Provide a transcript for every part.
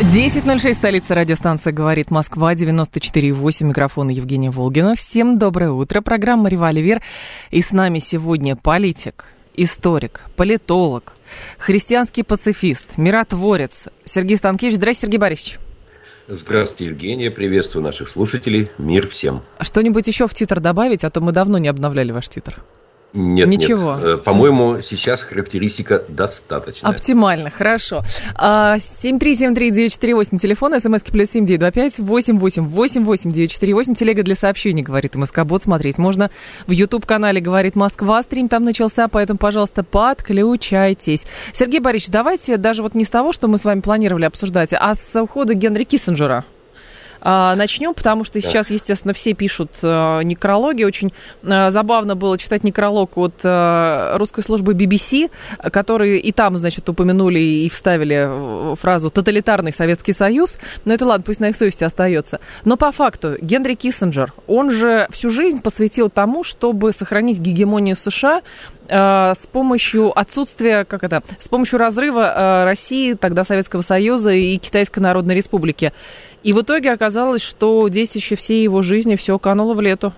10.06, столица радиостанция «Говорит Москва», 94.8, микрофон Евгения Волгина. Всем доброе утро, программа «Револьвер». И с нами сегодня политик, историк, политолог, христианский пацифист, миротворец Сергей Станкевич. Здравствуйте, Сергей Борисович. Здравствуйте, Евгения. Приветствую наших слушателей. Мир всем. Что-нибудь еще в титр добавить, а то мы давно не обновляли ваш титр. Нет, Ничего. нет. Э, По-моему, сейчас характеристика достаточно. Оптимально, хорошо. А, 7373948, телефон, смски плюс 7925 888 948, телега для сообщений, говорит МСК Бот. Смотреть можно в YouTube-канале «Говорит Москва». Стрим там начался, поэтому, пожалуйста, подключайтесь. Сергей Борисович, давайте даже вот не с того, что мы с вами планировали обсуждать, а с ухода Генри Киссинджера. А, начнем, потому что сейчас, естественно, все пишут э, некрологи. Очень э, забавно было читать некролог от э, русской службы BBC, который и там, значит, упомянули и вставили фразу «тоталитарный Советский Союз». Но это ладно, пусть на их совести остается. Но по факту Генри Киссинджер, он же всю жизнь посвятил тому, чтобы сохранить гегемонию США с помощью отсутствия, как это, с помощью разрыва России, тогда Советского Союза и Китайской Народной Республики. И в итоге оказалось, что детище всей его жизни все кануло в лету.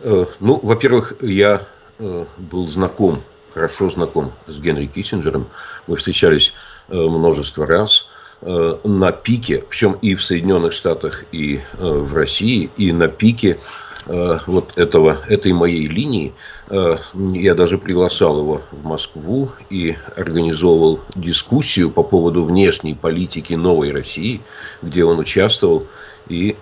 Э, Ну, во-первых, я э, был знаком, хорошо знаком с Генри Киссинджером. Мы встречались э, множество раз на пике, причем и в Соединенных Штатах, и в России, и на пике вот этого, этой моей линии. Э, Я даже приглашал его в Москву и организовывал дискуссию по поводу внешней политики новой России, где он участвовал и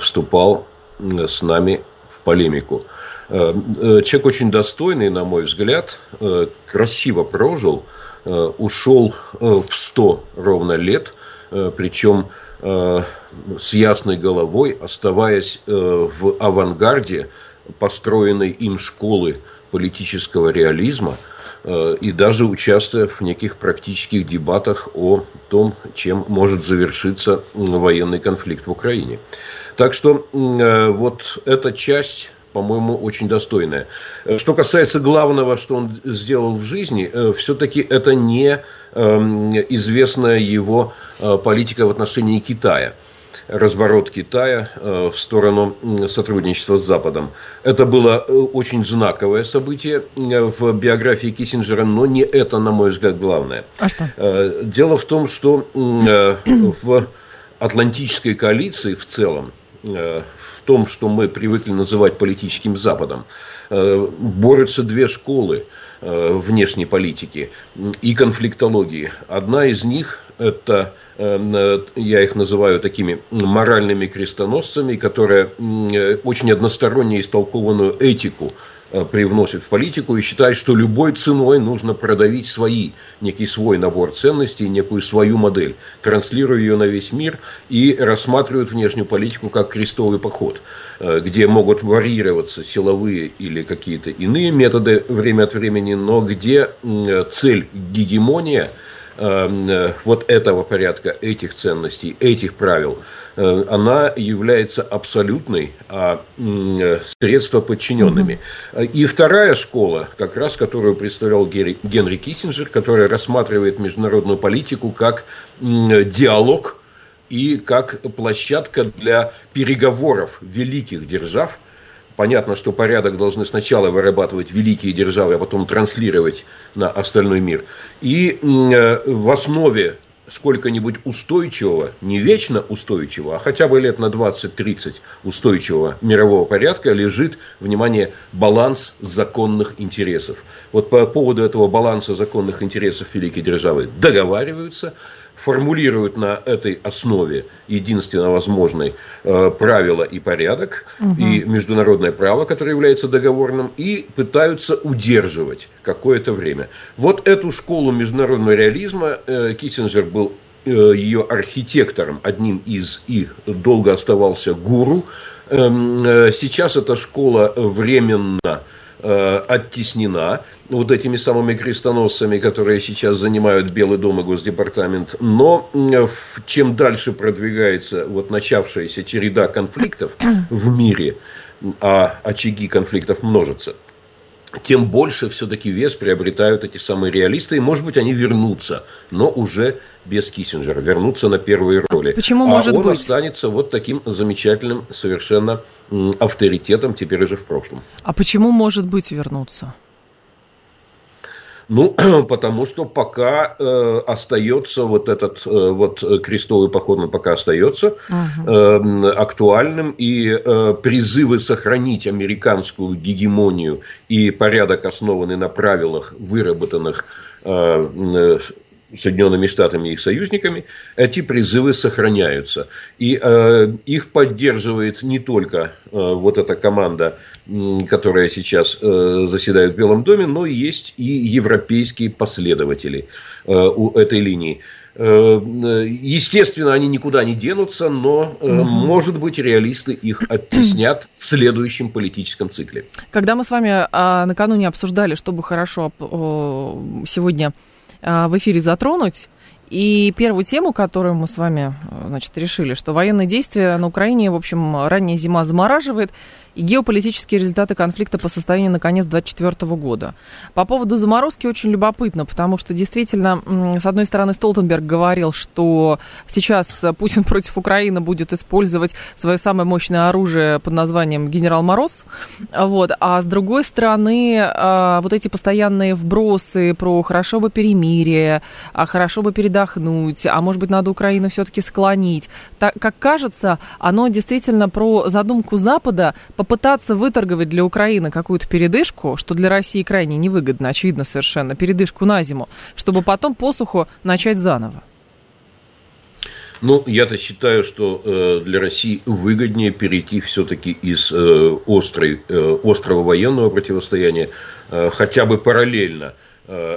вступал м, с нами в полемику. Э, э, Человек очень достойный, на мой взгляд, э, красиво прожил, э, ушел э, в 100 ровно лет, э, причем э, с ясной головой, оставаясь э, в авангарде построенной им школы политического реализма э, и даже участвуя в неких практических дебатах о том, чем может завершиться военный конфликт в Украине. Так что э, вот эта часть по-моему, очень достойная. Э, Что касается главного, что он сделал в жизни, все-таки это не эм, известная его э, политика в отношении Китая разворот Китая э, в сторону сотрудничества с Западом. Это было э, очень знаковое событие э, в биографии Киссинджера, но не это, на мой взгляд, главное. А что? Э, Дело в том, что э, в Атлантической коалиции в целом, э, в том, что мы привыкли называть политическим Западом, э, борются две школы э, внешней политики и конфликтологии. Одна из них – это, э, я их называю такими моральными крестоносцами, э, очень односторонне истолкованную этику э, привносит в политику и считает, что любой ценой нужно продавить свои, некий свой набор ценностей, некую свою модель, транслируя ее на весь мир и рассматривают внешнюю политику как крестовый поход, э, где могут варьироваться силовые или какие-то иные методы время от времени, но где м, цель гегемония – э, вот этого порядка, этих ценностей, этих правил, э, она является абсолютной, а э, средства подчиненными. И вторая школа, как раз которую представлял Генри, Киссинджер, которая рассматривает международную политику как диалог и как площадка для переговоров великих держав – Понятно, что порядок должны сначала вырабатывать великие державы, а потом транслировать на остальной мир. И э, в основе сколько-нибудь устойчивого, не вечно устойчивого, а хотя бы лет на 20-30 устойчивого мирового порядка лежит, внимание, баланс законных интересов. Вот по поводу этого баланса законных интересов великие державы договариваются, формулируют на этой основе единственно возможный э, правила и порядок, угу. и международное право, которое является договорным, и пытаются удерживать какое-то время. Вот эту школу международного реализма э, Киссинджер был э, ее архитектором, одним из, и долго оставался гуру Эм, сейчас эта школа временно оттеснена вот этими самыми крестоносцами, которые сейчас занимают Белый дом и Госдепартамент. Но чем дальше продвигается вот начавшаяся череда конфликтов в мире, а очаги конфликтов множатся, тем больше все-таки вес приобретают эти самые реалисты. И, может быть, они вернутся, но уже без Киссинджера, вернутся на первые роли. Почему а может он быть? останется вот таким замечательным совершенно авторитетом теперь уже в прошлом. А почему может быть вернуться? Ну, потому что пока э, остается вот этот э, вот крестовый поход, он пока остается uh-huh. э, актуальным, и э, призывы сохранить американскую гегемонию и порядок, основанный на правилах, выработанных э, Соединенными Штатами и их союзниками, эти призывы сохраняются. И э, их поддерживает не только э, вот эта команда, которая сейчас э, заседает в Белом доме, но есть и европейские последователи э, у этой линии. Э, естественно, они никуда не денутся, но, угу. может быть, реалисты их оттеснят в следующем политическом цикле. Когда мы с вами а, накануне обсуждали, что бы хорошо сегодня а, в эфире затронуть. И первую тему, которую мы с вами значит, решили, что военные действия на Украине, в общем, ранняя зима замораживает, и геополитические результаты конфликта по состоянию на конец 2024 года. По поводу заморозки очень любопытно, потому что действительно, с одной стороны, Столтенберг говорил, что сейчас Путин против Украины будет использовать свое самое мощное оружие под названием «Генерал Мороз», вот, а с другой стороны, а, вот эти постоянные вбросы про хорошо бы перемирие, а хорошо бы передохнуть, а может быть, надо Украину все-таки склонить. Так, как кажется, оно действительно про задумку Запада попытаться выторговать для Украины какую-то передышку, что для России крайне невыгодно, очевидно совершенно, передышку на зиму, чтобы потом посуху начать заново? Ну, я-то считаю, что э, для России выгоднее перейти все-таки из э, острой, э, острого военного противостояния э, хотя бы параллельно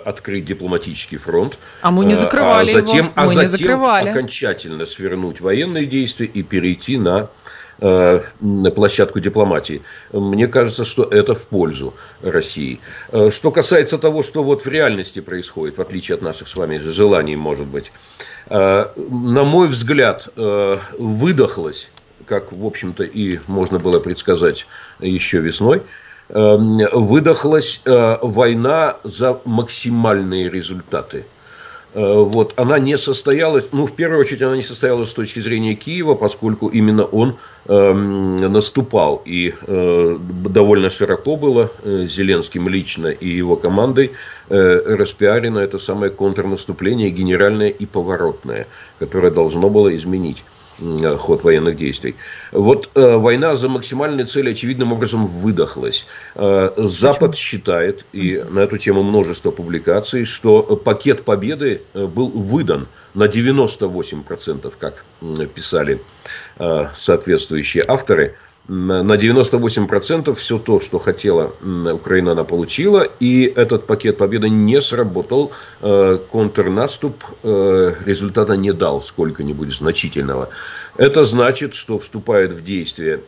открыть дипломатический фронт. А мы не э, закрывали а затем, его. Мы а затем не закрывали. окончательно свернуть военные действия и перейти на Э, на площадку дипломатии. Мне кажется, что это в пользу России. Э, что касается того, что вот в реальности происходит, в отличие от наших с вами желаний, может быть, э, на мой взгляд, выдохлось, как, в общем-то, и можно было предсказать еще весной, выдохлась война за максимальные результаты – Э, вот, она не состоялась, ну, в первую очередь, она не состоялась с точки зрения Киева, поскольку именно он э, наступал. И э, довольно широко было э, Зеленским лично и его командой э, распиарено это самое контрнаступление, генеральное и поворотное, которое должно было изменить Э, ход военных действий. Вот э, война за максимальные цели очевидным образом выдохлась. Э, Запад Почему? считает, и на эту тему множество публикаций, что пакет победы э, был выдан на 98%, как писали э, соответствующие авторы на 98% все то, что хотела Украина, она получила. И этот пакет победы не сработал. Э, контрнаступ э, результата не дал сколько-нибудь значительного. Это значит, что вступает в действие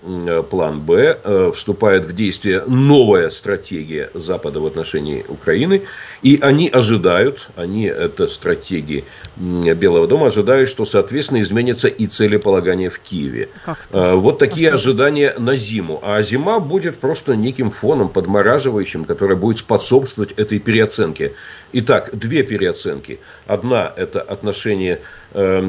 план Б, э, вступает в действие новая стратегия Запада в отношении Украины. И они ожидают, они, это стратегии Белого дома, ожидают, что, соответственно, изменятся и целеполагания в Киеве. Вот такие а ожидания на зиму. А зима будет просто неким фоном подмораживающим, которое будет способствовать этой переоценке. Итак, две переоценки. Одна – это отношение, э,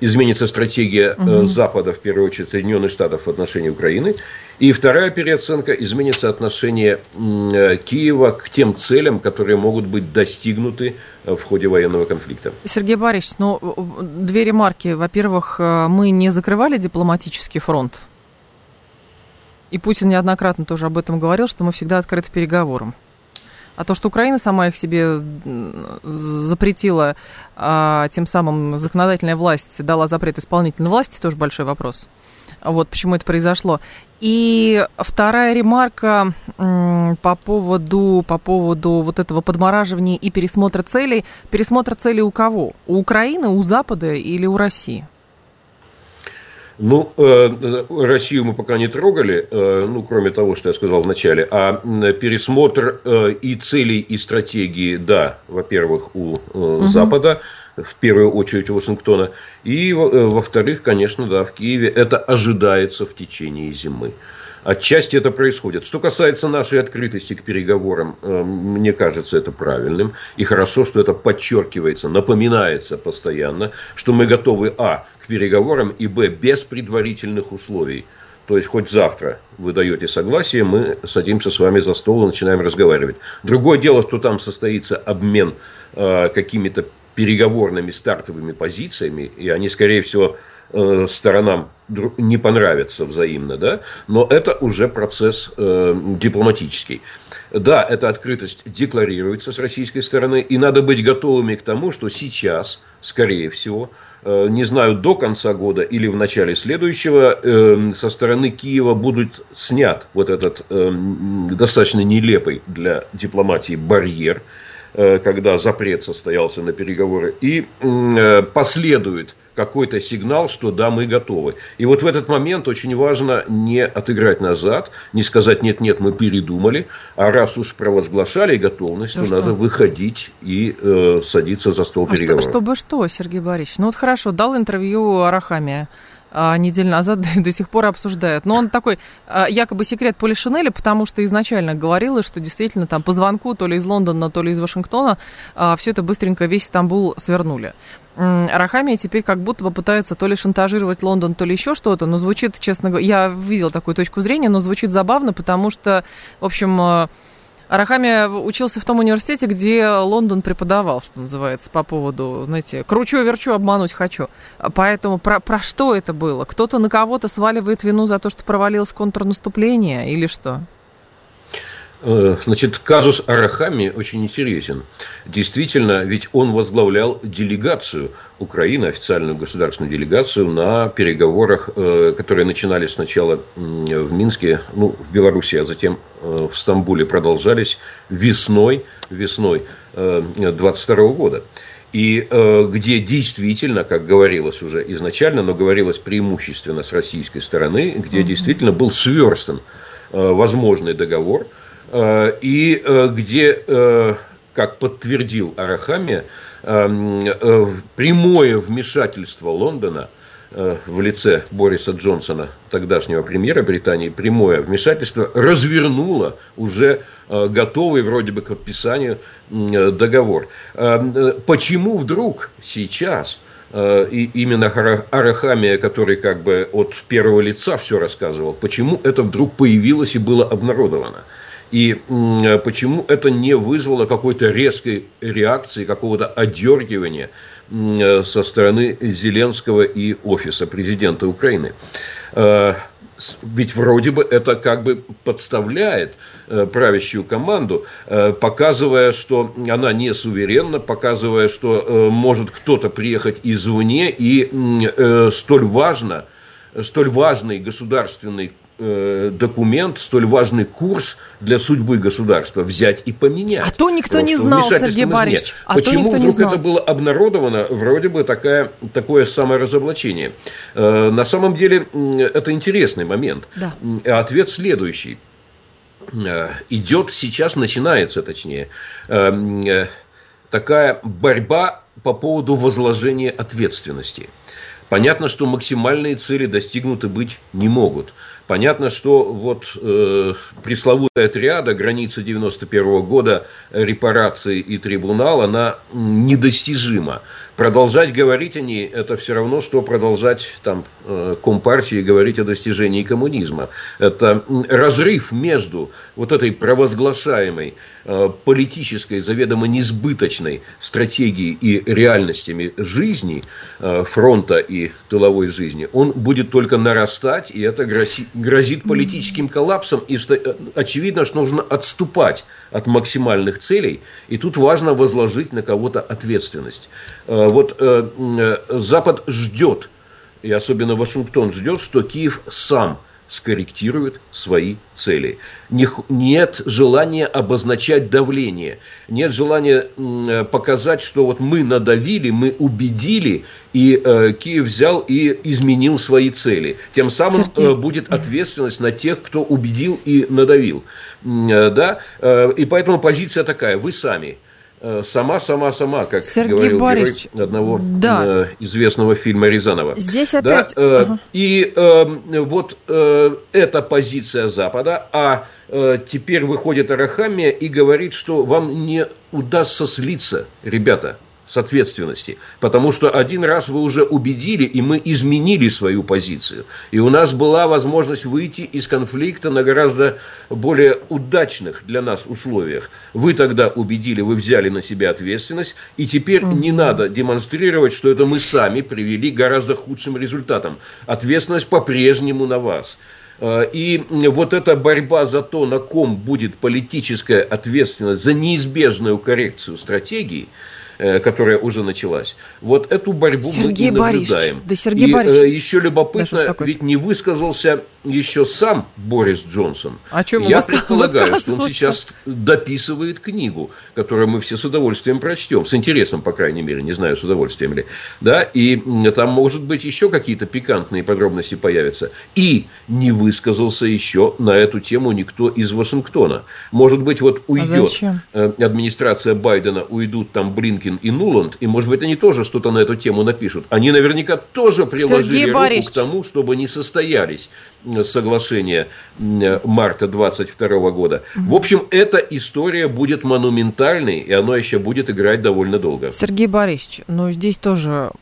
изменится стратегия э, Запада, в первую очередь Соединенных Штатов в отношении Украины. И вторая переоценка – изменится отношение э, Киева к тем целям, которые могут быть достигнуты э, в ходе военного конфликта. Сергей Борисович, ну, две ремарки. Во-первых, э, мы не закрывали дипломатический фронт и Путин неоднократно тоже об этом говорил, что мы всегда открыты переговорам. А то, что Украина сама их себе запретила, а тем самым законодательная власть дала запрет исполнительной власти, тоже большой вопрос. Вот почему это произошло. И вторая ремарка по поводу, по поводу вот этого подмораживания и пересмотра целей. Пересмотр целей у кого? У Украины, у Запада или у России? Ну, э, Россию мы пока не трогали, э, ну, кроме того, что я сказал вначале. А пересмотр э, и целей, и стратегии, да, во-первых, у угу. Запада, в первую очередь у Вашингтона. И, во-вторых, конечно, да, в Киеве это ожидается в течение зимы. Отчасти это происходит. Что касается нашей открытости к переговорам, э, мне кажется это правильным. И хорошо, что это подчеркивается, напоминается постоянно, что мы готовы, а, к переговорам, и, б, без предварительных условий. То есть, хоть завтра вы даете согласие, мы садимся с вами за стол и начинаем разговаривать. Другое дело, что там состоится обмен э, какими-то переговорными стартовыми позициями, и они, скорее всего, э, сторонам не понравятся взаимно, да, но это уже процесс э, дипломатический. Да, эта открытость декларируется с российской стороны, и надо быть готовыми к тому, что сейчас, скорее всего, э, не знаю, до конца года или в начале следующего, э, со стороны Киева будет снят вот этот э, достаточно нелепый для дипломатии барьер, э, когда запрет состоялся на переговоры, и э, последует какой-то сигнал, что да, мы готовы. И вот в этот момент очень важно не отыграть назад, не сказать нет-нет, мы передумали, а раз уж провозглашали готовность, то, то надо выходить и э, садиться за стол а переговоров. Что, чтобы что, Сергей Борисович? Ну вот хорошо, дал интервью Арахамия а, неделю назад до сих пор обсуждают. Но он такой а, якобы секрет Поли Шинеля, потому что изначально говорилось, что действительно там по звонку то ли из Лондона, то ли из Вашингтона а, все это быстренько весь Стамбул свернули. Рахами теперь как будто бы пытается то ли шантажировать Лондон, то ли еще что-то, но звучит, честно говоря, я видел такую точку зрения, но звучит забавно, потому что, в общем, Арахами учился в том университете, где Лондон преподавал, что называется, по поводу, знаете, кручу-верчу, обмануть хочу. Поэтому про, про что это было? Кто-то на кого-то сваливает вину за то, что провалилось контрнаступление или что? Э, значит, казус Арахами очень интересен. Действительно, ведь он возглавлял делегацию Украины, официальную государственную делегацию на переговорах, э, которые начинались сначала в Минске, ну, в Беларуси, а затем э, в Стамбуле продолжались весной, весной 22 года. И где действительно, как говорилось уже изначально, но говорилось преимущественно с российской стороны, где действительно был сверстан возможный договор – Э, и э, где, э, как подтвердил Арахами, прямое вмешательство Лондона в лице Бориса Джонсона, тогдашнего премьера Британии, прямое вмешательство развернуло уже готовый вроде бы к подписанию договор. Почему вдруг сейчас и именно Арахамия, который как бы от первого лица все рассказывал, почему это вдруг появилось и было обнародовано? И почему это не вызвало какой-то резкой реакции, какого-то одергивания со стороны Зеленского и офиса президента Украины? Э, ведь вроде бы это как бы подставляет э, правящую команду, э, показывая, что она не суверенна, показывая, что может кто-то приехать извне и столь важно, столь важный государственный Э, документ, столь важный курс для судьбы государства взять и поменять. А то никто не знал, Сергей Борисович. А Почему вдруг знал. это было обнародовано? Вроде бы такая, такое саморазоблачение. Э, на самом деле это интересный момент. Да. Ответ следующий. Э, идет сейчас, начинается точнее, такая борьба по поводу возложения ответственности. Понятно, что максимальные цели достигнуты быть не могут. Понятно, что вот э, пресловутая триада границы 91 года репарации и трибунал, она недостижима. Продолжать говорить о ней, это все равно, что продолжать там э, Компартии говорить о достижении коммунизма. Это разрыв между вот этой провозглашаемой э, политической, заведомо несбыточной стратегией и реальностями жизни э, фронта и тыловой жизни, он будет только нарастать, и это грозит грозит политическим коллапсом, и э, очевидно, что нужно отступать от максимальных целей, и тут важно возложить на кого-то ответственность. Э, вот э, Запад ждет, и особенно Вашингтон ждет, что Киев сам скорректируют свои цели. Нет желания обозначать давление. Нет желания показать, что вот мы надавили, мы убедили, и э, Киев взял и изменил свои цели. Тем самым э, будет ответственность на тех, кто убедил и надавил. Э, да? И поэтому позиция такая. Вы сами сама, сама, сама, как Сергей говорил Борисович, герой одного да. э, известного фильма Рязанова. Здесь опять... Да? Э, ага. И э, вот э, эта позиция Запада, а э, теперь выходит Арахамия и говорит, что вам не удастся слиться, ребята с ответственности. Потому что один раз вы уже убедили, и мы изменили свою позицию. И у нас была возможность выйти из конфликта на гораздо более удачных для нас условиях. Вы тогда убедили, вы взяли на себя ответственность, и теперь угу. не надо демонстрировать, что это мы сами привели к гораздо худшим результатам. Ответственность по-прежнему на вас. Э, и вот эта борьба за то, на ком будет политическая ответственность за неизбежную коррекцию стратегии – которая уже началась. Вот эту борьбу Сергей мы и наблюдаем. Борисович, да Сергей и Борисович. Э, еще любопытно, да ведь не высказался еще сам Борис Джонсон. О чем Я предполагаю, что он сейчас дописывает книгу, которую мы все с удовольствием прочтем, с интересом, по крайней мере, не знаю, с удовольствием ли. Да, и там, может быть, еще какие-то пикантные подробности появятся. И не высказался еще на эту тему никто из Вашингтона. Может быть, вот а уйдет а администрация Байдена, уйдут там Блинкин Рыпкин и Нуланд, и, может быть, они тоже что-то на эту тему напишут. Они наверняка тоже приложили Сергей руку к тому, чтобы не состоялись э, соглашения э, марта 22 года. Угу. В общем, эта история будет монументальной, и она еще будет играть довольно долго. Сергей Борисович, ну здесь тоже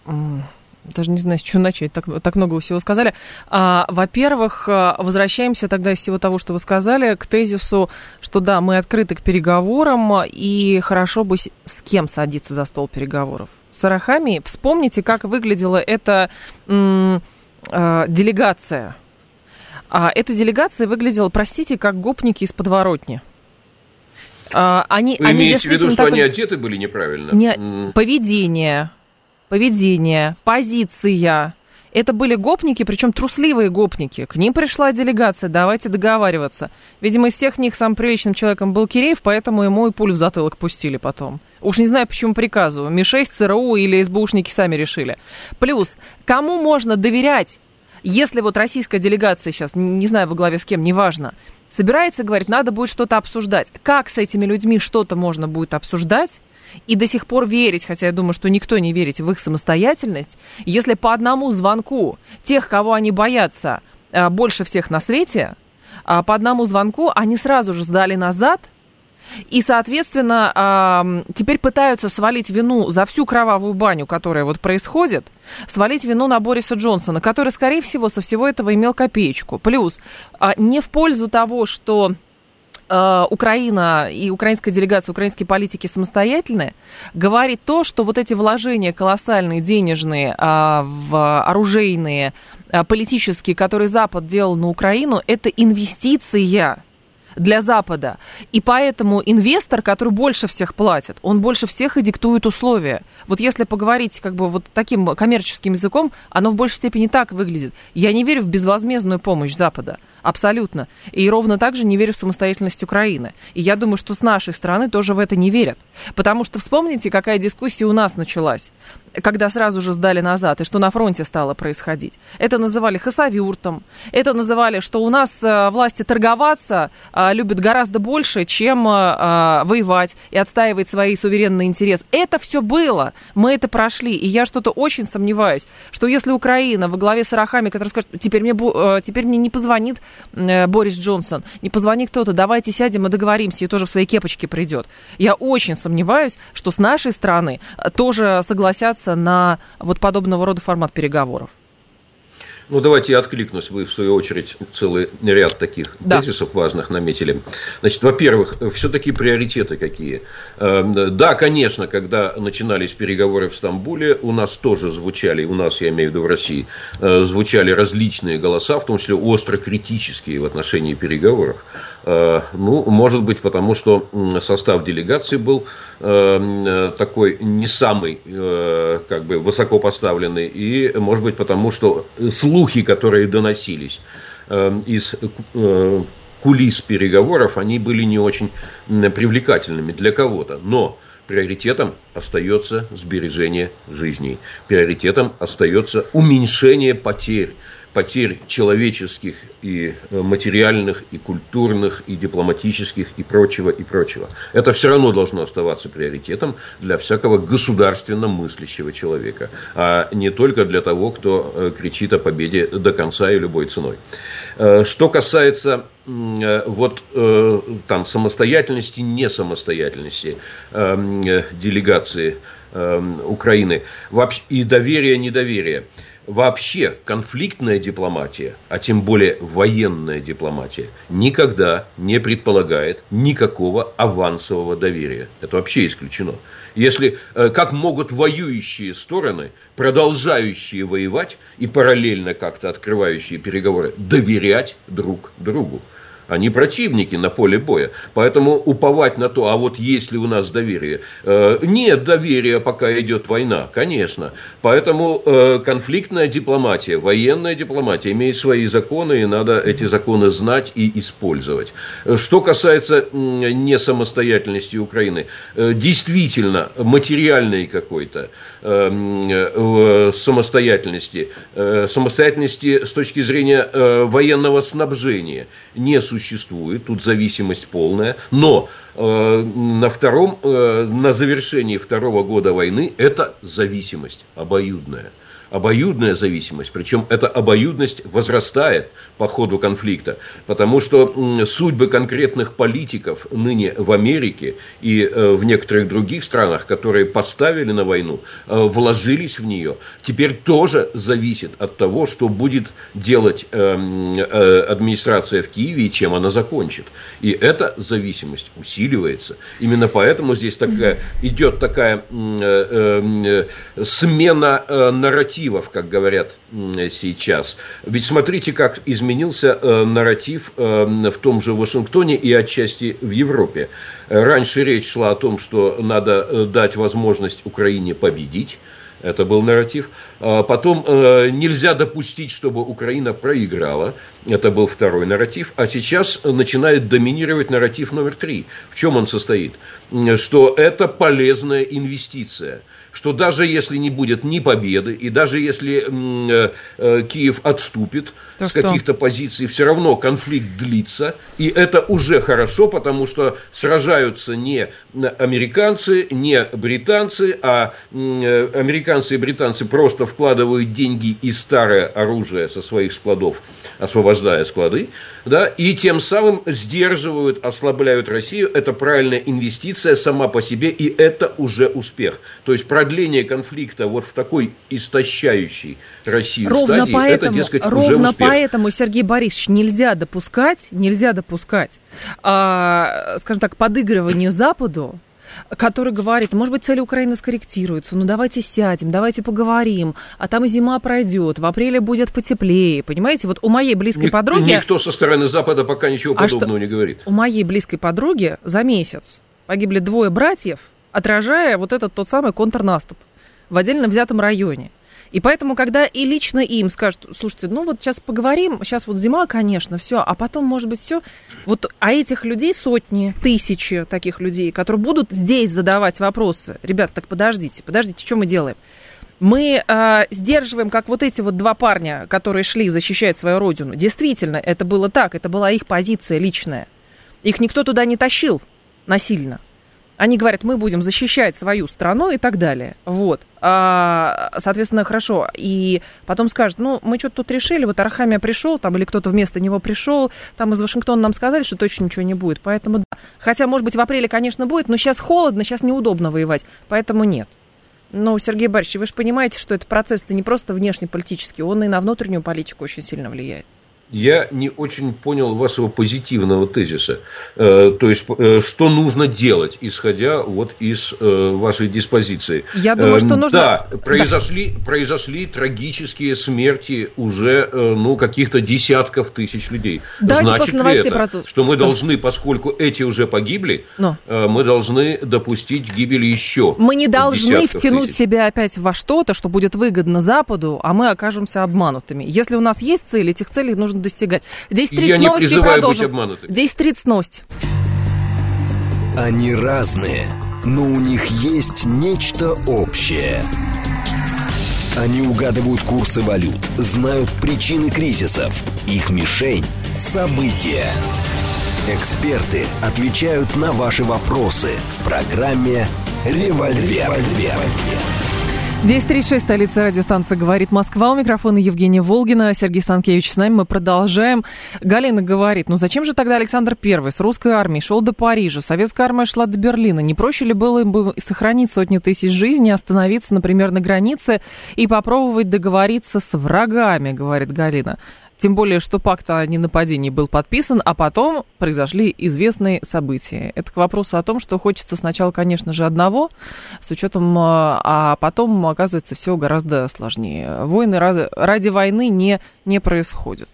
даже не знаю, с чего начать, так, так много всего сказали. А, во-первых, а, возвращаемся тогда из всего того, что вы сказали, к тезису, что да, мы открыты к переговорам, и хорошо бы с кем садиться за стол переговоров. С Арахами, вспомните, как выглядела эта м, а, делегация. А, эта делегация выглядела, простите, как гопники из подворотни. А, они, Вы они имеете в виду, что так... они одеты были неправильно? Не, поведение, поведение, позиция. Это были гопники, причем трусливые гопники. К ним пришла делегация, давайте договариваться. Видимо, из всех них самым приличным человеком был Киреев, поэтому ему и пулю в затылок пустили потом. Уж не знаю, почему приказу. Ми-6, ЦРУ или СБУшники сами решили. Плюс, кому можно доверять, если вот российская делегация сейчас, не знаю, во главе с кем, неважно, собирается, говорит, надо будет что-то обсуждать. Как с этими людьми что-то можно будет обсуждать, и до сих пор верить, хотя я думаю, что никто не верит в их самостоятельность, если по одному звонку тех, кого они боятся а, больше всех на свете, а, по одному звонку они сразу же сдали назад, и, соответственно, а, теперь пытаются свалить вину за всю кровавую баню, которая вот происходит, свалить вину на Бориса Джонсона, который, скорее всего, со всего этого имел копеечку. Плюс, не в пользу того, что Э, Украина и украинская делегация, украинские политики самостоятельны, говорит то, что вот эти вложения колоссальные, денежные, а, в оружейные, а, политические, которые Запад делал на Украину, это инвестиция для Запада. И поэтому инвестор, который больше всех платит, он больше всех и диктует условия. Вот если поговорить как бы вот таким коммерческим языком, оно в большей степени так выглядит. Я не верю в безвозмездную помощь Запада. Абсолютно. И ровно так же не верю в самостоятельность Украины. И я думаю, что с нашей стороны тоже в это не верят. Потому что вспомните, какая дискуссия у нас началась, когда сразу же сдали назад, и что на фронте стало происходить. Это называли хасавюртом, это называли, что у нас э, власти торговаться а, любят гораздо больше, чем а, воевать и отстаивать свои суверенные интересы. Это все было, мы это прошли, и я что-то очень сомневаюсь, что если Украина во главе с Арахами, который скажет, теперь мне, теперь мне не позвонит Э, Борис Джонсон, не позвони кто-то, давайте сядем и договоримся, и тоже в своей кепочке придет. Я очень сомневаюсь, что с нашей стороны э, тоже согласятся на вот подобного рода формат переговоров. Ну, давайте я откликнусь. Вы, в свою очередь, целый ряд таких да. тезисов важных наметили. Значит, во-первых, все-таки приоритеты какие. Эм, да, конечно, когда начинались переговоры в Стамбуле, у нас тоже звучали, у нас, я имею в виду в России, э, звучали различные голоса, в том числе остро критические в отношении переговоров. Э, ну, может быть, потому что состав делегации был э, такой не самый, как бы, высоко поставленный, и, может быть, потому что служба слухи, которые доносились из кулис переговоров, они были не очень привлекательными для кого-то. Но приоритетом остается сбережение жизней. Приоритетом остается уменьшение потерь потерь человеческих и э, материальных, и культурных, и дипломатических, и прочего, и прочего. Это все равно должно оставаться приоритетом для всякого государственно мыслящего человека, а не только для того, кто э, кричит о победе до конца и любой ценой. Э, что касается вот там самостоятельности, не самостоятельности делегации Украины и доверия, недоверия. Вообще конфликтная дипломатия, а тем более военная дипломатия, никогда не предполагает никакого авансового доверия. Это вообще исключено. Если, э, как могут воюющие стороны, продолжающие воевать и параллельно как-то открывающие переговоры, доверять друг другу? Они противники на поле боя. Поэтому уповать на то, а вот есть ли у нас доверие. Э, нет доверия, пока идет война, конечно. Поэтому э, конфликтная дипломатия, военная дипломатия имеет свои законы, и надо эти законы знать и использовать. Что касается несамостоятельности Украины, э, действительно, материальной какой-то самостоятельности, самостоятельности с точки зрения военного снабжения не существует существует, тут зависимость полная, но э, на втором, э, на завершении второго года войны это зависимость обоюдная обоюдная зависимость, причем эта обоюдность возрастает по ходу конфликта, потому что судьбы конкретных политиков ныне в Америке и э, в некоторых других странах, которые поставили на войну, э, вложились в нее, теперь тоже зависит от того, что будет делать э, администрация в Киеве и чем она закончит. И эта зависимость усиливается. Именно поэтому здесь такая, идет такая смена нарратива нарративов, как говорят сейчас. Ведь смотрите, как изменился э, нарратив э, в том же Вашингтоне и отчасти в Европе. Раньше речь шла о том, что надо э, дать возможность Украине победить. Это был нарратив. А потом э, нельзя допустить, чтобы Украина проиграла. Это был второй нарратив. А сейчас начинает доминировать нарратив номер три. В чем он состоит? Что это полезная инвестиция что даже если не будет ни победы, и даже если э, э, Киев отступит То с каких-то позиций, все равно конфликт длится, и это уже хорошо, потому что сражаются не американцы, не британцы, а э, американцы и британцы просто вкладывают деньги и старое оружие со своих складов, освобождая склады, да, и тем самым сдерживают, ослабляют Россию. Это правильная инвестиция сама по себе, и это уже успех. То есть продление конфликта вот в такой истощающей Россию ровно стадии, поэтому, это, дескать, ровно уже успех. Поэтому, Сергей Борисович, нельзя допускать, нельзя допускать, а, скажем так, подыгрывание Западу который говорит, может быть, цели Украины скорректируются, ну давайте сядем, давайте поговорим, а там зима пройдет, в апреле будет потеплее, понимаете? Вот у моей близкой Ник- подруги... Никто со стороны Запада пока ничего а подобного что? не говорит. У моей близкой подруги за месяц погибли двое братьев, отражая вот этот тот самый контрнаступ в отдельно взятом районе. И поэтому, когда и лично им скажут, слушайте, ну вот сейчас поговорим, сейчас вот зима, конечно, все, а потом, может быть, все. Вот, а этих людей сотни, тысячи таких людей, которые будут здесь задавать вопросы. Ребят, так подождите, подождите, что мы делаем? Мы э, сдерживаем, как вот эти вот два парня, которые шли защищать свою родину. Действительно, это было так, это была их позиция личная. Их никто туда не тащил насильно. Они говорят, мы будем защищать свою страну и так далее. Вот. А, соответственно, хорошо. И потом скажут, ну, мы что-то тут решили, вот Арахамия пришел, там, или кто-то вместо него пришел, там из Вашингтона нам сказали, что точно ничего не будет. Поэтому, да. Хотя, может быть, в апреле, конечно, будет, но сейчас холодно, сейчас неудобно воевать. Поэтому нет. Ну, Сергей Борисович, вы же понимаете, что этот процесс-то не просто внешнеполитический, он и на внутреннюю политику очень сильно влияет я не очень понял вашего позитивного тезиса. Э, то есть, э, что нужно делать, исходя вот из э, вашей диспозиции. Я думаю, что эм, нужно... Да, произошли, да. произошли трагические смерти уже ну, каких-то десятков тысяч людей. Давайте Значит ли это, про то, что мы что? должны, поскольку эти уже погибли, Но. мы должны допустить гибели еще Мы не должны втянуть тысяч. себя опять во что-то, что будет выгодно Западу, а мы окажемся обманутыми. Если у нас есть цели, этих целей нужно нужно достигать. 10.30 новости продолжим. 10.30 новости. Они разные, но у них есть нечто общее. Они угадывают курсы валют, знают причины кризисов. Их мишень – события. Эксперты отвечают на ваши вопросы в программе «Револьвер». 10.36, столица радиостанции «Говорит Москва». У микрофона Евгения Волгина, Сергей Станкевич с нами. Мы продолжаем. Галина говорит, ну зачем же тогда Александр I с русской армией шел до Парижа? Советская армия шла до Берлина. Не проще ли было бы сохранить сотни тысяч жизней, остановиться, например, на границе и попробовать договориться с врагами, говорит Галина. Тем более, что пакт о ненападении был подписан, а потом произошли известные события. Это к вопросу о том, что хочется сначала, конечно же, одного, с учетом, а, а потом, оказывается, все гораздо сложнее. Войны ради войны не, не происходят.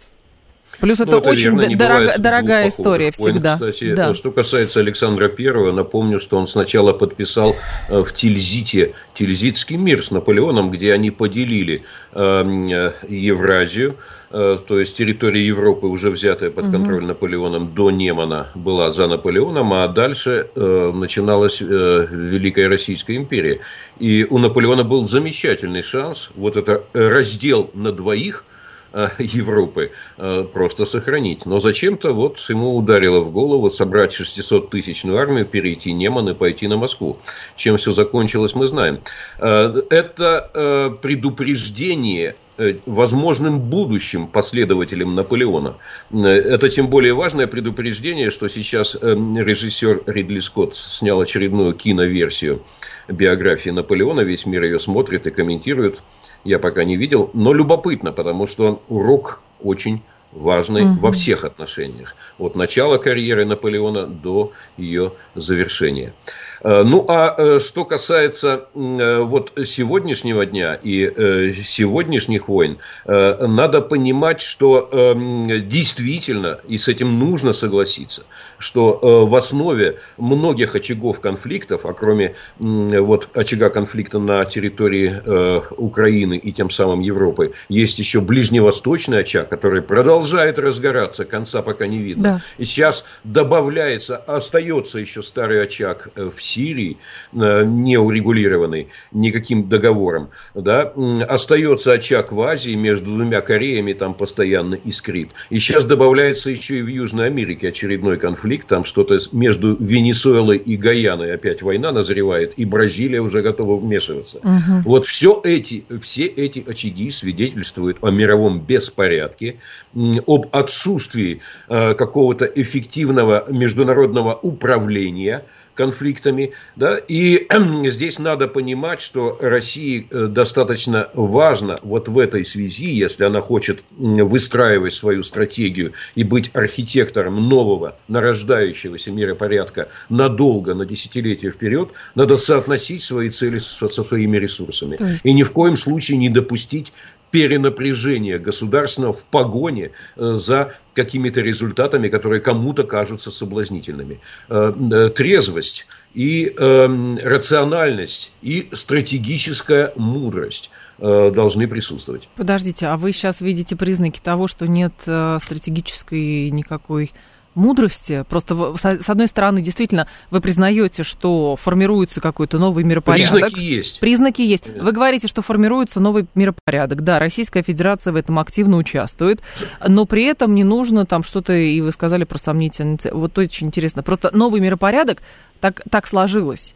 Плюс ну, это, это очень верно, дорог, дорогая история войн, всегда. Кстати, да. что касается Александра Первого, напомню, что он сначала подписал э, в Тильзите Тильзитский мир с Наполеоном, где они поделили эм, э, Евразию, э, то есть территория Европы, уже взятая под контроль угу. Наполеоном до Немана, была за Наполеоном, а дальше начиналась Великая Российская империя. И у Наполеона был замечательный шанс, вот это раздел на двоих – Европы э, просто сохранить. Но зачем-то вот ему ударило в голову собрать 600-тысячную армию, перейти Неман и пойти на Москву. Чем все закончилось, мы знаем. Э, это предупреждение Э, возможным будущим последователем Наполеона. Э, это тем более важное предупреждение, что сейчас э, режиссер Ридли Скотт снял очередную киноверсию биографии Наполеона. Весь мир ее смотрит и комментирует. Я пока не видел, но любопытно, потому что урок очень важный угу. во всех отношениях. От начала карьеры Наполеона до ее завершения. Э, ну, а э, что касается э, вот сегодняшнего дня и сегодняшних войн, надо понимать, что действительно, и с этим нужно согласиться, что в основе многих очагов конфликтов, а кроме вот очага конфликта на территории Украины и тем самым Европы, есть еще ближневосточный очаг, который продолжает разгораться, конца пока не видно. Да. И сейчас добавляется, остается еще старый очаг в Сирии, э, не урегулированный никаким договором, да, остается очаг в Азии между двумя Кореями, там постоянно искрит. И сейчас добавляется еще и в Южной Америке очередной конфликт, там что-то между Венесуэлой и Гаяной опять война назревает, и Бразилия уже готова вмешиваться. Угу. Вот все эти, все эти очаги свидетельствуют о мировом беспорядке, об отсутствии э, какого-то эффективного международного управления – конфликтами. Да? И здесь надо понимать, что России э, достаточно важно вот в этой связи, если она хочет выстраивать свою стратегию и быть архитектором нового нарождающегося миропорядка надолго, на десятилетия вперед, надо соотносить свои цели со, со своими ресурсами. И ни в коем случае не допустить перенапряжения государственного в погоне э, за какими-то результатами, которые кому-то кажутся соблазнительными. Э, э, трезвость и рациональность и стратегическая мудрость должны присутствовать. Подождите, а вы сейчас видите признаки того, что нет стратегической никакой мудрости. Просто, с одной стороны, действительно, вы признаете, что формируется какой-то новый миропорядок. Признаки есть. Признаки есть. Вы говорите, что формируется новый миропорядок. Да, Российская Федерация в этом активно участвует, но при этом не нужно там что-то, и вы сказали про сомнительные... Вот очень интересно. Просто новый миропорядок так, так сложилось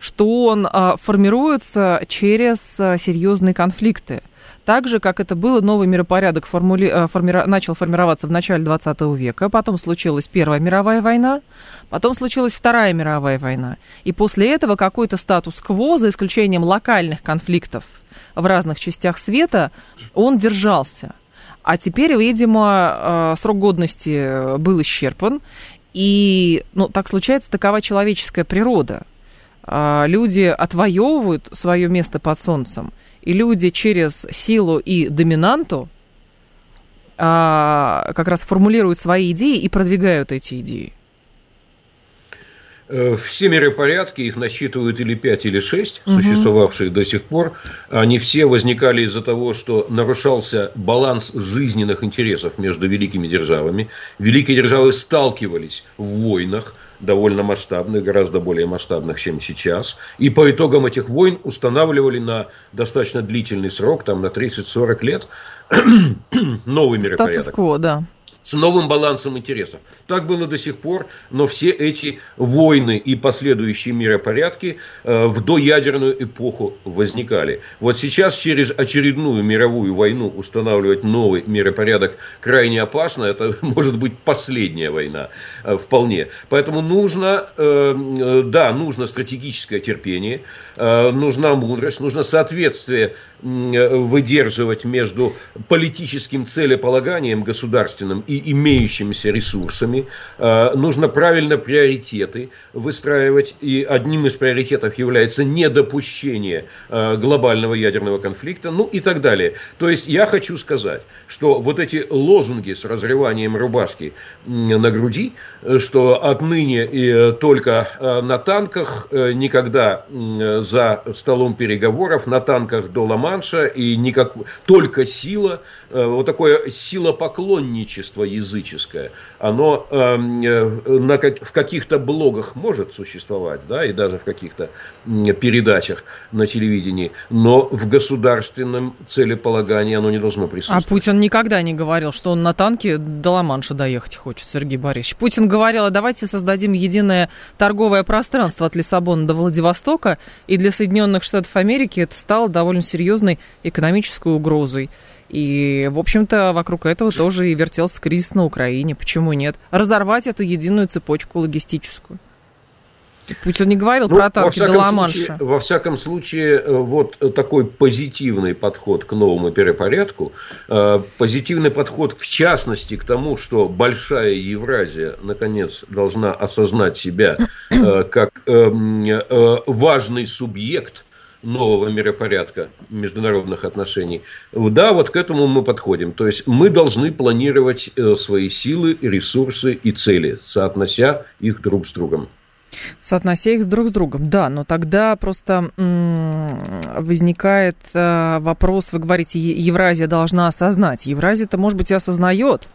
что он а, формируется через а, серьезные конфликты. Так же, как это было, новый миропорядок формули... Э, форми... начал формироваться в начале 20 века, потом случилась Первая мировая война, потом случилась Вторая мировая война. И после этого какой-то статус-кво, за исключением локальных конфликтов в разных частях света, он держался. А теперь, видимо, э, срок годности был исчерпан, и, ну, так случается, такова человеческая природа. Э, люди отвоевывают свое место под солнцем – и люди через силу и доминанту а, как раз формулируют свои идеи и продвигают эти идеи. Э, все миропорядки, их насчитывают или 5, или 6, угу. существовавших до сих пор, они все возникали из-за того, что нарушался баланс жизненных интересов между великими державами. Великие державы сталкивались в войнах, довольно масштабных, гораздо более масштабных, чем сейчас. И по итогам этих войн устанавливали на достаточно длительный срок, там на 30-40 лет, новый миропорядок. Статус-кво, да с новым балансом интересов. Так было до сих пор, но все эти войны и последующие миропорядки э, в доядерную эпоху возникали. Вот сейчас через очередную мировую войну устанавливать новый миропорядок крайне опасно. Это может быть последняя война э, вполне. Поэтому нужно, э, да, нужно стратегическое терпение, нужна мудрость, нужно соответствие выдерживать между политическим целеполаганием государственным и имеющимися ресурсами. Э, нужно правильно приоритеты выстраивать. И одним из приоритетов является недопущение э, глобального ядерного конфликта, ну и так далее. То есть я хочу сказать, что вот эти лозунги с разрыванием рубашки на груди, что отныне и только э, на танках, никогда за столом переговоров, на танках до Ла-Манша и никак, только сила, вот такое силопоклонничество общество языческое, оно эм, э, на, в каких-то блогах может существовать, да, и даже в каких-то передачах на телевидении, но в государственном целеполагании оно не должно присутствовать. А Путин никогда не говорил, что он на танке до Ла-Манша доехать хочет, Сергей Борисович. Путин говорил, а давайте создадим единое торговое пространство от Лиссабона до Владивостока, и для Соединенных Штатов Америки это стало довольно серьезной экономической угрозой. И, в общем-то, вокруг этого тоже и вертелся кризис на Украине. Почему нет? Разорвать эту единую цепочку логистическую. Пусть он не говорил ну, про танки до Ла-Манша. Во всяком случае, э, вот такой позитивный подход к новому перепорядку, э, позитивный подход, в частности, к тому, что большая Евразия, наконец, должна осознать себя э, как важный субъект нового миропорядка международных отношений. Да, вот к этому мы подходим. То есть мы должны планировать э, свои силы, ресурсы и цели, соотнося их друг с другом. Соотнося их друг с другом, да, но тогда просто возникает э, вопрос, вы говорите, Евразия должна осознать. Евразия-то, может быть, и осознает,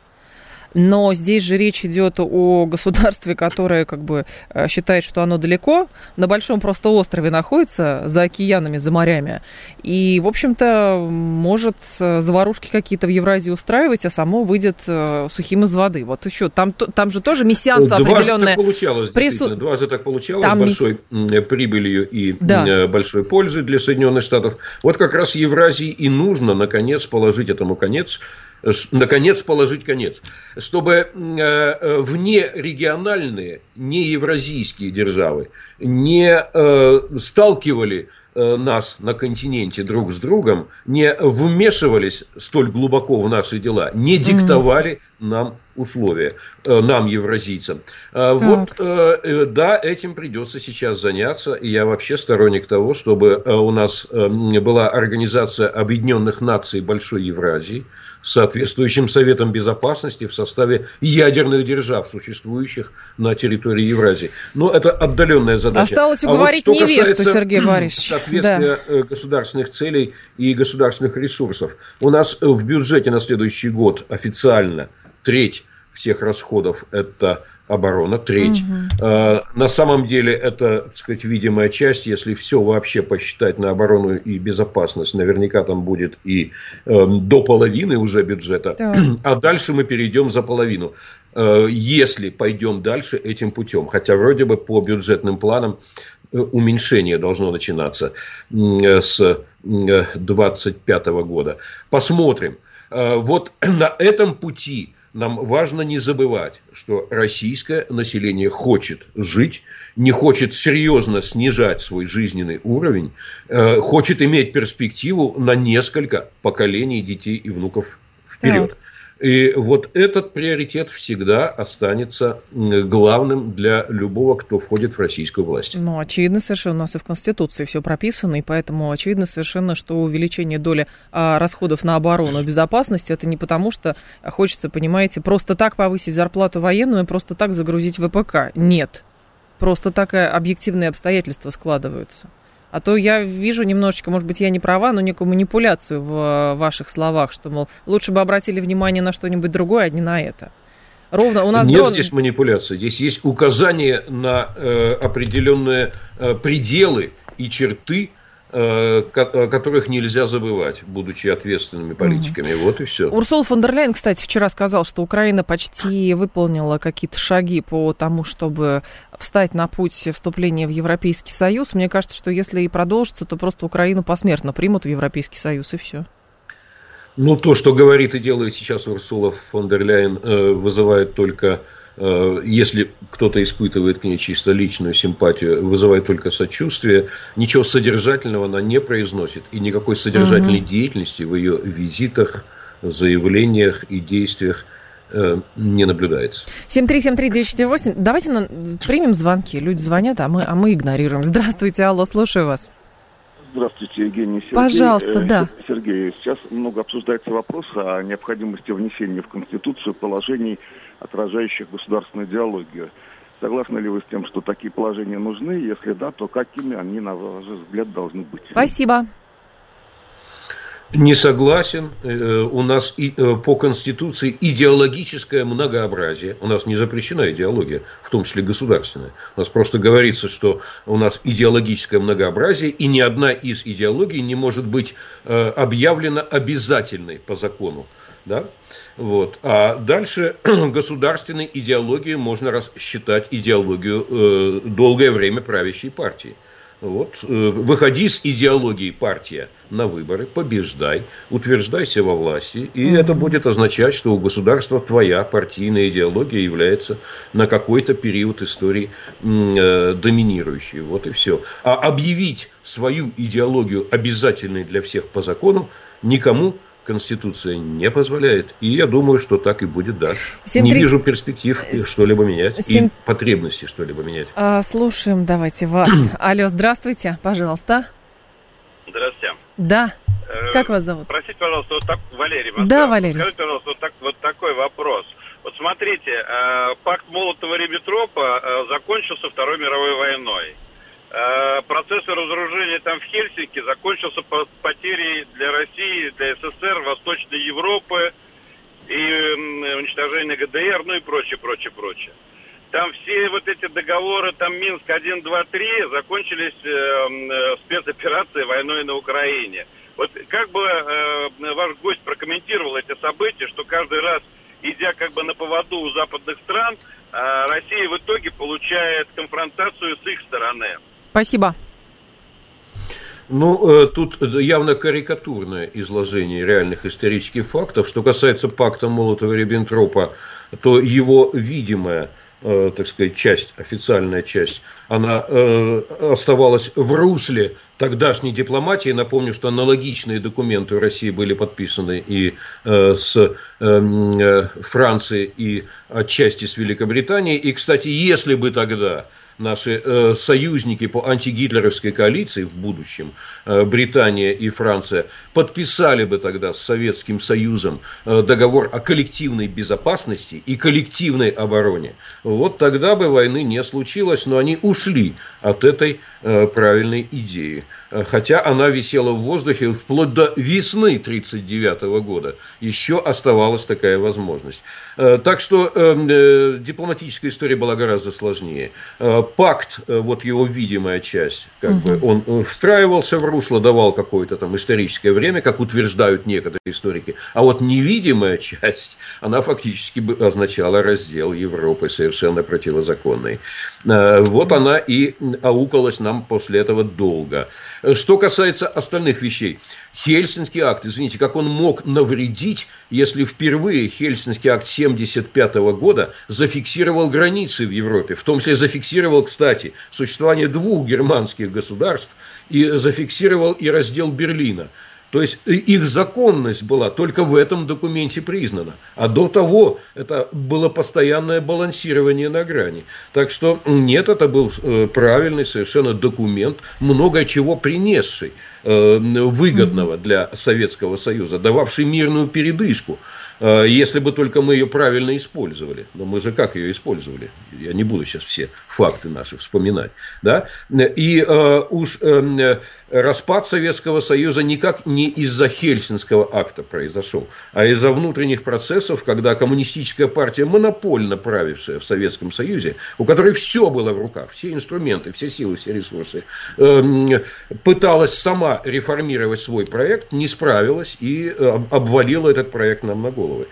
но здесь же речь идет о государстве, которое как бы э, считает, что оно далеко, на большом просто острове находится, за океанами, за морями, и, в общем-то, может э, заварушки какие-то в Евразии устраивать, а само выйдет э, сухим из воды. Вот еще, там, там же тоже мессианство определенное. Дважды так получалось, Прису... Дважды так получалось, там с большой мисс... прибылью и да. большой пользой для Соединенных Штатов. Вот как раз Евразии и нужно, наконец, положить этому конец, наконец положить конец, чтобы э, э, вне региональные, не евразийские державы не э, сталкивали нас на континенте друг с другом, не вмешивались столь глубоко в наши дела, не диктовали нам условия, нам, евразийцам. Так. Вот, да, этим придется сейчас заняться, и я вообще сторонник того, чтобы у нас была Организация Объединенных Наций Большой Евразии, соответствующим Советом Безопасности в составе ядерных держав, существующих на территории Евразии. Но это отдаленная задача. Осталось уговорить а вот невесту, Сергей Борисович. Соответствие да. Э, государственных целей и государственных ресурсов. У нас в бюджете на следующий год официально треть всех расходов это оборона, треть. Угу. На самом деле это, так сказать, видимая часть, если все вообще посчитать на оборону и безопасность, наверняка там будет и э, до половины уже бюджета, да. а дальше мы перейдем за половину, э, если пойдем дальше этим путем. Хотя вроде бы по бюджетным планам э, уменьшение должно начинаться с 2025 года. Посмотрим. Вот на этом пути нам важно не забывать, что российское население хочет жить, не хочет серьезно снижать свой жизненный уровень, э, хочет иметь перспективу на несколько поколений детей и внуков вперед. Так. И вот этот приоритет всегда останется главным для любого, кто входит в российскую власть. Ну, очевидно совершенно, у нас и в Конституции все прописано, и поэтому очевидно совершенно, что увеличение доли а, расходов на оборону и безопасность, это не потому, что хочется, понимаете, просто так повысить зарплату военную и просто так загрузить ВПК. Нет просто такое объективные обстоятельства складываются. А то я вижу немножечко, может быть, я не права, но некую манипуляцию в э, ваших словах, что, мол, лучше бы обратили внимание на что-нибудь другое, а не на это. Ровно у нас Нет дрон... здесь манипуляции. Здесь есть указание на э, определенные э, пределы и черты которых нельзя забывать, будучи ответственными политиками. Угу. Вот и все. Урсул фон дер Ляйен, кстати, вчера сказал, что Украина почти выполнила какие-то шаги по тому, чтобы встать на путь вступления в Европейский Союз. Мне кажется, что если и продолжится, то просто Украину посмертно примут в Европейский Союз, и все. Ну, то, что говорит и делает сейчас Урсула фон дер Ляйен, э, вызывает только Э, если кто-то испытывает к ней чисто личную симпатию, вызывает только сочувствие, ничего содержательного она не произносит. И никакой содержательной угу. деятельности в ее визитах, заявлениях и действиях э, не наблюдается. 7373948. Давайте на... примем звонки. Люди звонят, а мы, а мы игнорируем. Здравствуйте, алло, слушаю вас. Здравствуйте, Евгений Сергей. Пожалуйста, э, да. Сергей, сейчас много обсуждается вопрос о необходимости внесения в Конституцию положений отражающих государственную идеологию. Согласны ли вы с тем, что такие положения нужны? Если да, то какими они, на ваш взгляд, должны быть? Спасибо. Не согласен. Э, у нас и, э, по Конституции идеологическое многообразие. У нас не запрещена идеология, в том числе государственная. У нас просто говорится, что у нас идеологическое многообразие, и ни одна из идеологий не может быть э, объявлена обязательной по закону. Да? Вот. А дальше государственной идеологией можно рассчитать идеологию э, долгое время правящей партии. Вот. Э, выходи с идеологией партия на выборы, побеждай, утверждайся во власти, и mm-hmm. это будет означать, что у государства твоя партийная идеология является на какой-то период истории э, доминирующей. Вот и все. А объявить свою идеологию обязательной для всех по закону никому Конституция не позволяет. И я думаю, что так и будет дальше. 7, не вижу перспектив что-либо менять 7... и потребности что-либо менять. А, слушаем, давайте вас. Алло, здравствуйте, пожалуйста. Здравствуйте. Да. Э, как вас зовут? Простите, пожалуйста, вот так, Валерий. Москва. Да, Валерий. Скажите, пожалуйста, вот, так, вот такой вопрос. Вот смотрите, э, пакт Молотова-Риббентропа э, закончился Второй мировой войной. Э, процесс разоружения там в Хельсинки закончился потерей для России, для СССР, Восточной Европы и уничтожение ГДР, ну и прочее, прочее, прочее. Там все вот эти договоры, там Минск 1, 2, 3 закончились э, э, спецоперацией войной на Украине. Вот как бы э, ваш гость прокомментировал эти события, что каждый раз, идя как бы на поводу у западных стран, э, Россия в итоге получает конфронтацию с их стороны. Спасибо. Ну, э, тут явно карикатурное изложение реальных исторических фактов. Что касается пакта Молотова-Риббентропа, то его видимая э, так сказать, часть, официальная часть, она э, оставалась в русле тогдашней дипломатии. Напомню, что аналогичные документы в России были подписаны и с эм, Францией, и отчасти с Великобританией. И, кстати, если бы тогда наши э, союзники по антигитлеровской коалиции в будущем, э, Британия и Франция, подписали бы тогда с Советским Союзом э, договор о коллективной безопасности и коллективной обороне, вот тогда бы войны не случилось, но они ушли от этой э, правильной идеи. Э, хотя она висела в воздухе вплоть до весны 1939 года. Еще оставалась такая возможность. Э, так что эм, э, дипломатическая история была гораздо сложнее. Пакт, э, вот его видимая часть, как угу. бы он встраивался в русло, давал какое-то там историческое время, как утверждают некоторые историки. А вот невидимая часть, она фактически бы означала раздел Европы совершенно противозаконный. Э, вот она и аукалась нам после этого долго. Что касается остальных вещей. Хельсинский акт, извините, как он мог навредить, если впервые Хельсинский акт 1975 года зафиксировал границы в Европе, в том числе зафиксировал зафиксировал, кстати, существование двух германских государств и зафиксировал и раздел Берлина. То есть их законность была только в этом документе признана. А до того это было постоянное балансирование на грани. Так что нет, это был э, правильный совершенно документ, много чего принесший э, выгодного для Советского Союза, дававший мирную передышку Э, если бы только мы ее правильно использовали. Но мы же как ее использовали? Я не буду сейчас все факты наши вспоминать. Да? И э, уж э, распад Советского Союза никак не из-за Хельсинского акта произошел, а из-за внутренних процессов, когда коммунистическая партия, монопольно правившая в Советском Союзе, у которой все было в руках, все инструменты, все силы, все ресурсы, э, пыталась сама реформировать свой проект, не справилась и э, обвалила этот проект нам на головы.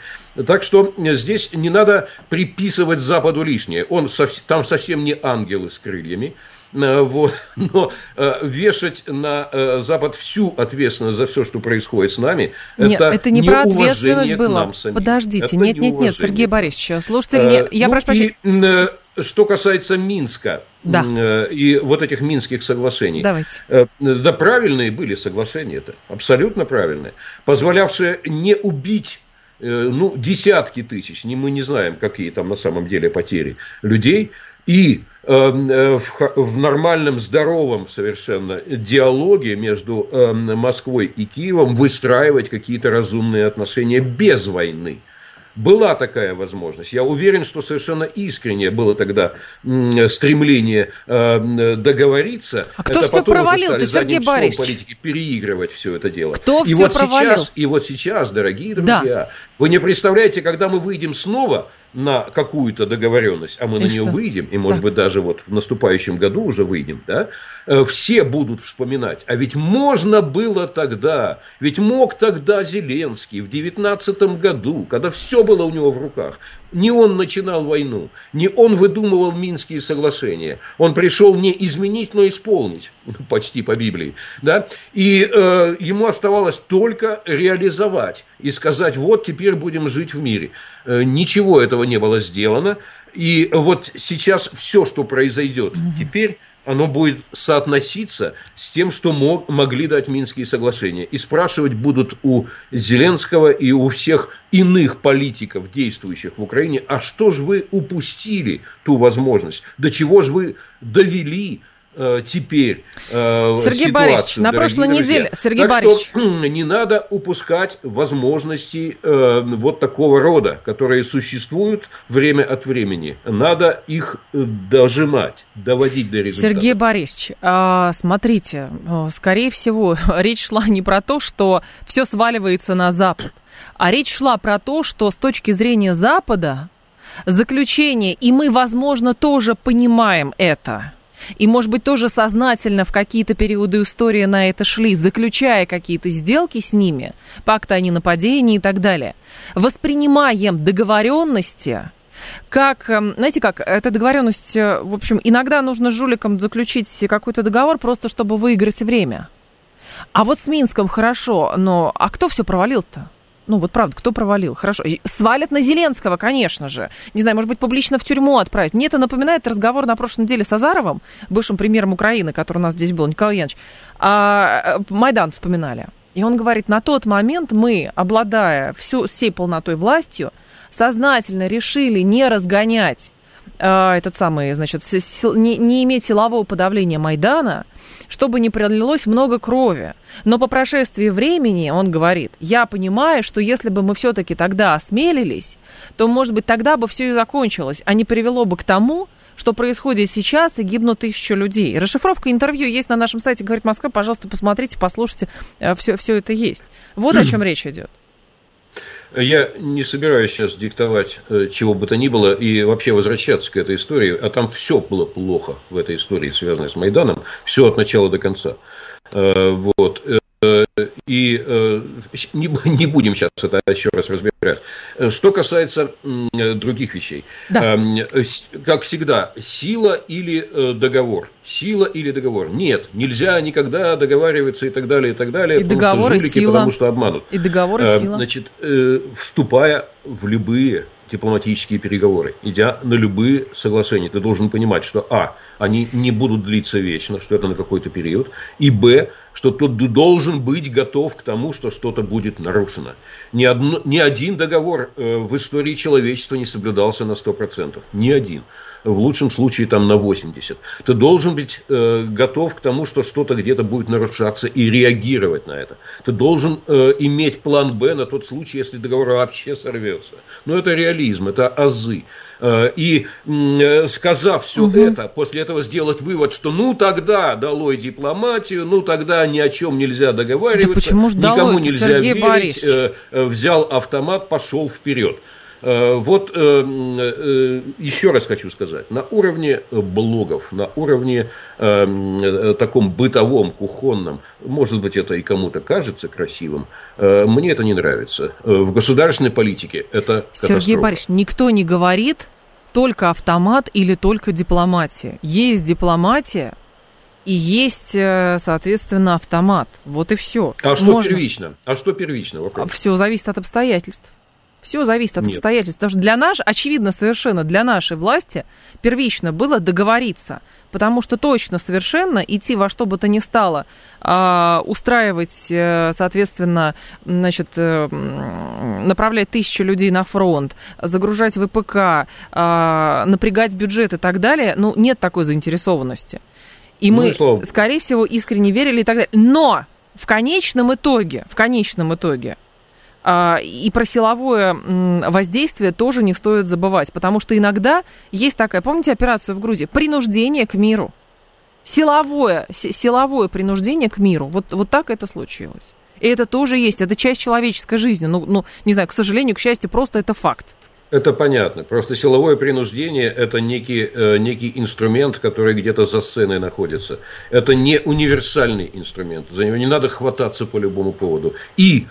Так что здесь не надо приписывать Западу лишнее. Он там совсем не ангелы с крыльями. Э, вот. Но э, вешать на э, Запад всю ответственность за все, что происходит с нами, нет, это, это не про ответственность было. Подождите, это нет, нет, нет, Сергей Борисович, слушайте, мне, я ну, прошу прощения. Что касается Минска да. и вот этих минских соглашений. Давайте. Да, правильные были соглашения это, абсолютно правильные, позволявшие не убить Э, ну, десятки тысяч, мы не знаем, какие там на самом деле потери людей, и э, э, в, нормальном, здоровом совершенно диалоге между э, Москвой и Киевом выстраивать какие-то разумные отношения без войны. Была такая возможность. Я уверен, что совершенно искреннее было тогда стремление э, договориться. А кто это все провалил? Ты, Сергей Борисович? политики переигрывать все это дело. Кто и все вот провалил? Сейчас, и вот сейчас, дорогие друзья, да. вы не представляете, когда мы выйдем снова на какую-то договоренность, а мы и на нее выйдем, и, может да. быть, даже вот в наступающем году уже выйдем, да, э, все будут вспоминать. А ведь можно было тогда, ведь мог тогда Зеленский в 2019 году, когда все было у него в руках, не он начинал войну, не он выдумывал Минские соглашения. Он пришел не изменить, но исполнить, почти по Библии. Да? И э, ему оставалось только реализовать и сказать, вот теперь будем жить в мире. Э, ничего этого не было сделано. И вот сейчас все, что произойдет теперь оно будет соотноситься с тем, что мог, могли дать Минские соглашения. И спрашивать будут у Зеленского и у всех иных политиков, действующих в Украине, а что же вы упустили ту возможность? До чего же вы довели теперь э, Сергей ситуацию, Борисович, на прошлой друзья. неделе, Сергей так Борисович. Что, не надо упускать возможности э, вот такого рода, которые существуют время от времени. Надо их э, дожимать, доводить до результата. Сергей Борисович, э, смотрите, э, скорее всего, речь шла не про то, что все сваливается на Запад, а речь шла про то, что с точки зрения Запада заключение, и мы, возможно, тоже понимаем это – и, может быть, тоже сознательно в какие-то периоды истории на это шли, заключая какие-то сделки с ними, пакты о ненападении и так далее, воспринимаем договоренности как, эм, знаете как, эта договоренность, э, в общем, иногда нужно жуликам заключить какой-то договор просто, чтобы выиграть время. А вот с Минском хорошо, но а кто все провалил-то? Ну, вот правда, кто провалил? Хорошо. Свалят на Зеленского, конечно же. Не знаю, может быть, публично в тюрьму отправить. Мне это напоминает разговор на прошлой неделе с Азаровым, бывшим премьером Украины, который у нас здесь был, Николай Янович. А, э, Майдан вспоминали. И он говорит, на тот момент мы, обладая всю, всей полнотой властью, сознательно решили не разгонять э, этот самый, значит, не, не иметь силового подавления Майдана, чтобы не пролилось много крови. Но по прошествии времени, он говорит, я понимаю, что если бы мы все-таки тогда осмелились, то, может быть, тогда бы все и закончилось, а не привело бы к тому, что происходит сейчас, и гибнут тысячи людей. Расшифровка интервью есть на нашем сайте, говорит Москва, пожалуйста, посмотрите, послушайте, все, э, все это есть. Вот о чем речь идет. Я не собираюсь сейчас диктовать э, чего бы то ни было и вообще возвращаться к этой истории, а там все было плохо в этой истории, связанной с Майданом, все от начала до конца. Э, вот. И э, не, не будем сейчас это еще раз разбирать. Что касается других вещей. Да. Эм, как всегда, сила или договор. Сила или договор. Нет, нельзя никогда договариваться и так далее, и так далее. И договор, жулики, сила. потому что обманут. И договор, и сила. Значит, вступая в любые дипломатические переговоры, идя на любые соглашения, ты должен понимать, что а, они не будут длиться вечно, что это на какой-то период, и б, что ты должен быть готов к тому, что что-то будет нарушено. Ни, одно, ни один договор э, в истории человечества не соблюдался на 100%. Ни один. В лучшем случае там на 80%. Ты должен быть э, готов к тому, что что-то где-то будет нарушаться и реагировать на это. Ты должен э, иметь план Б на тот случай, если договор вообще сорвется. Но это реализм, это азы. Э, и э, сказав все угу. это, после этого сделать вывод, что ну тогда долой дипломатию, ну тогда ни о чем нельзя договариваться, да почему ж никому долой, нельзя Сергей верить, Борисович? э, взял автомат, пошел вперед. Вот еще раз хочу сказать, на уровне блогов, на уровне таком бытовом, кухонном, может быть, это и кому-то кажется красивым, мне это не нравится. В государственной политике это Сергей катастрофа. Борисович, никто не говорит только автомат или только дипломатия. Есть дипломатия, и есть, соответственно, автомат. Вот и все. А что Можно... первично? А что первично? Вопрос. Все зависит от обстоятельств. Все зависит от Нет. обстоятельств. Потому что для нас, очевидно, совершенно для нашей власти первично было договориться. Потому что точно совершенно идти во что бы то ни стало, э, устраивать, э, соответственно, значит, э, направлять тысячи людей на фронт, загружать ВПК, э, напрягать бюджет и так далее, ну, нет такой заинтересованности. И Ну, мы, богу. скорее всего, искренне верили и так далее. Но в конечном итоге, в конечном итоге, а, и про силовое воздействие тоже не стоит забывать, потому что иногда есть такая, помните операцию в Грузии, принуждение к миру. Силовое, си- силовое принуждение к миру. Вот, вот так это случилось. И это тоже есть, это часть человеческой жизни. Ну, ну, не знаю, к сожалению, к счастью, просто это факт. Это понятно. Просто силовое принуждение – это некий, э, некий инструмент, который где-то за сценой находится. Это не универсальный инструмент. За него не надо хвататься по любому поводу. И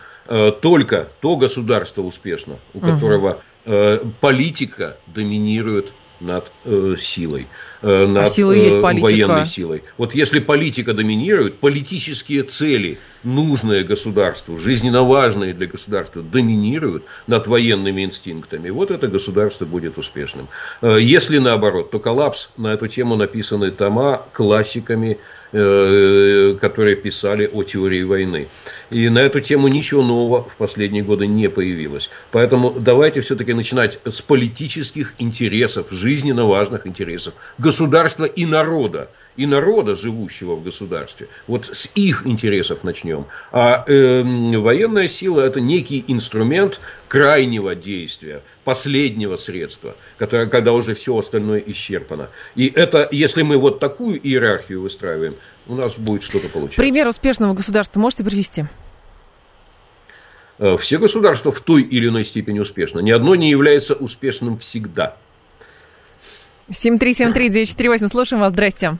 только то государство успешно, у которого э, политика доминирует над э, силой, э, над сила и есть э, политика. военной силой. Вот если политика доминирует, политические цели, нужные государству, жизненно важные для государства, доминируют над военными инстинктами, вот это государство будет успешным. Э, Если наоборот, то коллапс, на эту тему написаны тома классиками, э, которые писали о теории войны. И на эту тему ничего нового в последние годы не появилось. Поэтому давайте все-таки начинать с политических интересов, жизненно важных интересов государства и народа. И народа, живущего в государстве. Вот с их интересов начнем. А э, военная сила это некий инструмент крайнего действия, последнего средства, которое, когда уже все остальное исчерпано. И это, если мы вот такую иерархию выстраиваем, у нас будет что-то получаться. Пример успешного государства можете привести? Э, Все государства в той или иной степени успешны. Ни одно не является успешным всегда. 7373948, слушаем вас, здрасте.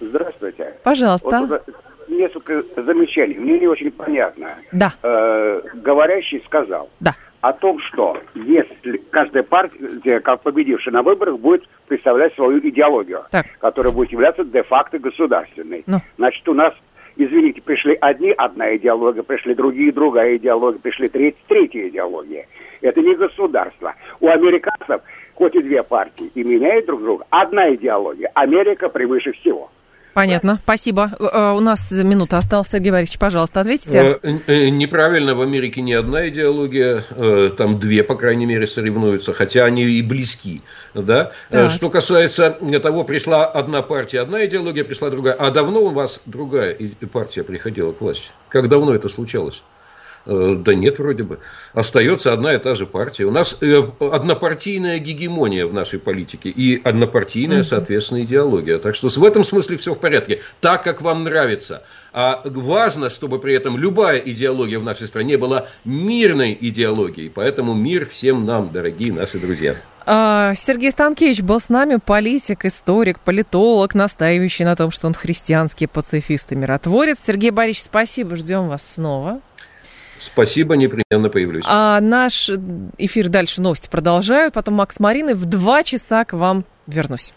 Здравствуйте. Пожалуйста. Вот несколько замечаний. Мне не очень понятно. Да, Э, говорящий сказал да. о том, что если каждая партия, как победившая на выборах, будет представлять свою идеологию, Так. которая будет являться де-факто государственной. Ну. Значит, у нас, извините, пришли одни, одна идеология, пришли другие, другая идеология, пришли треть, третья идеология. Это не государство. У американцев, хоть и две партии, и меняют друг друга, одна идеология. Америка превыше всего. Понятно, спасибо. Э, У нас минута осталась, Сергей Борисович, пожалуйста, ответите. Э, э, Неправильно, в Америке не одна идеология, э, там две, по крайней мере, соревнуются, хотя они и близки. Да? Э, Так. Что касается того, пришла одна партия, одна идеология, пришла другая. А давно у вас другая партия приходила к власти? Как давно это случалось? Э, Да нет, вроде бы. Остается одна и та же партия. У нас э, однопартийная гегемония в нашей политике и однопартийная, соответственно, идеология. Так что в этом смысле все в порядке. Так, как вам нравится. А важно, чтобы при этом любая идеология в нашей стране была мирной идеологией. Поэтому мир всем нам, дорогие наши друзья. А, Сергей Станкевич был с нами, политик, историк, политолог, настаивающий на том, что он христианский пацифист и миротворец. Сергей Борисович, спасибо, ждем вас снова. Спасибо, непременно появлюсь. А наш эфир дальше новости продолжают, потом Макс Марины в два часа к вам вернусь.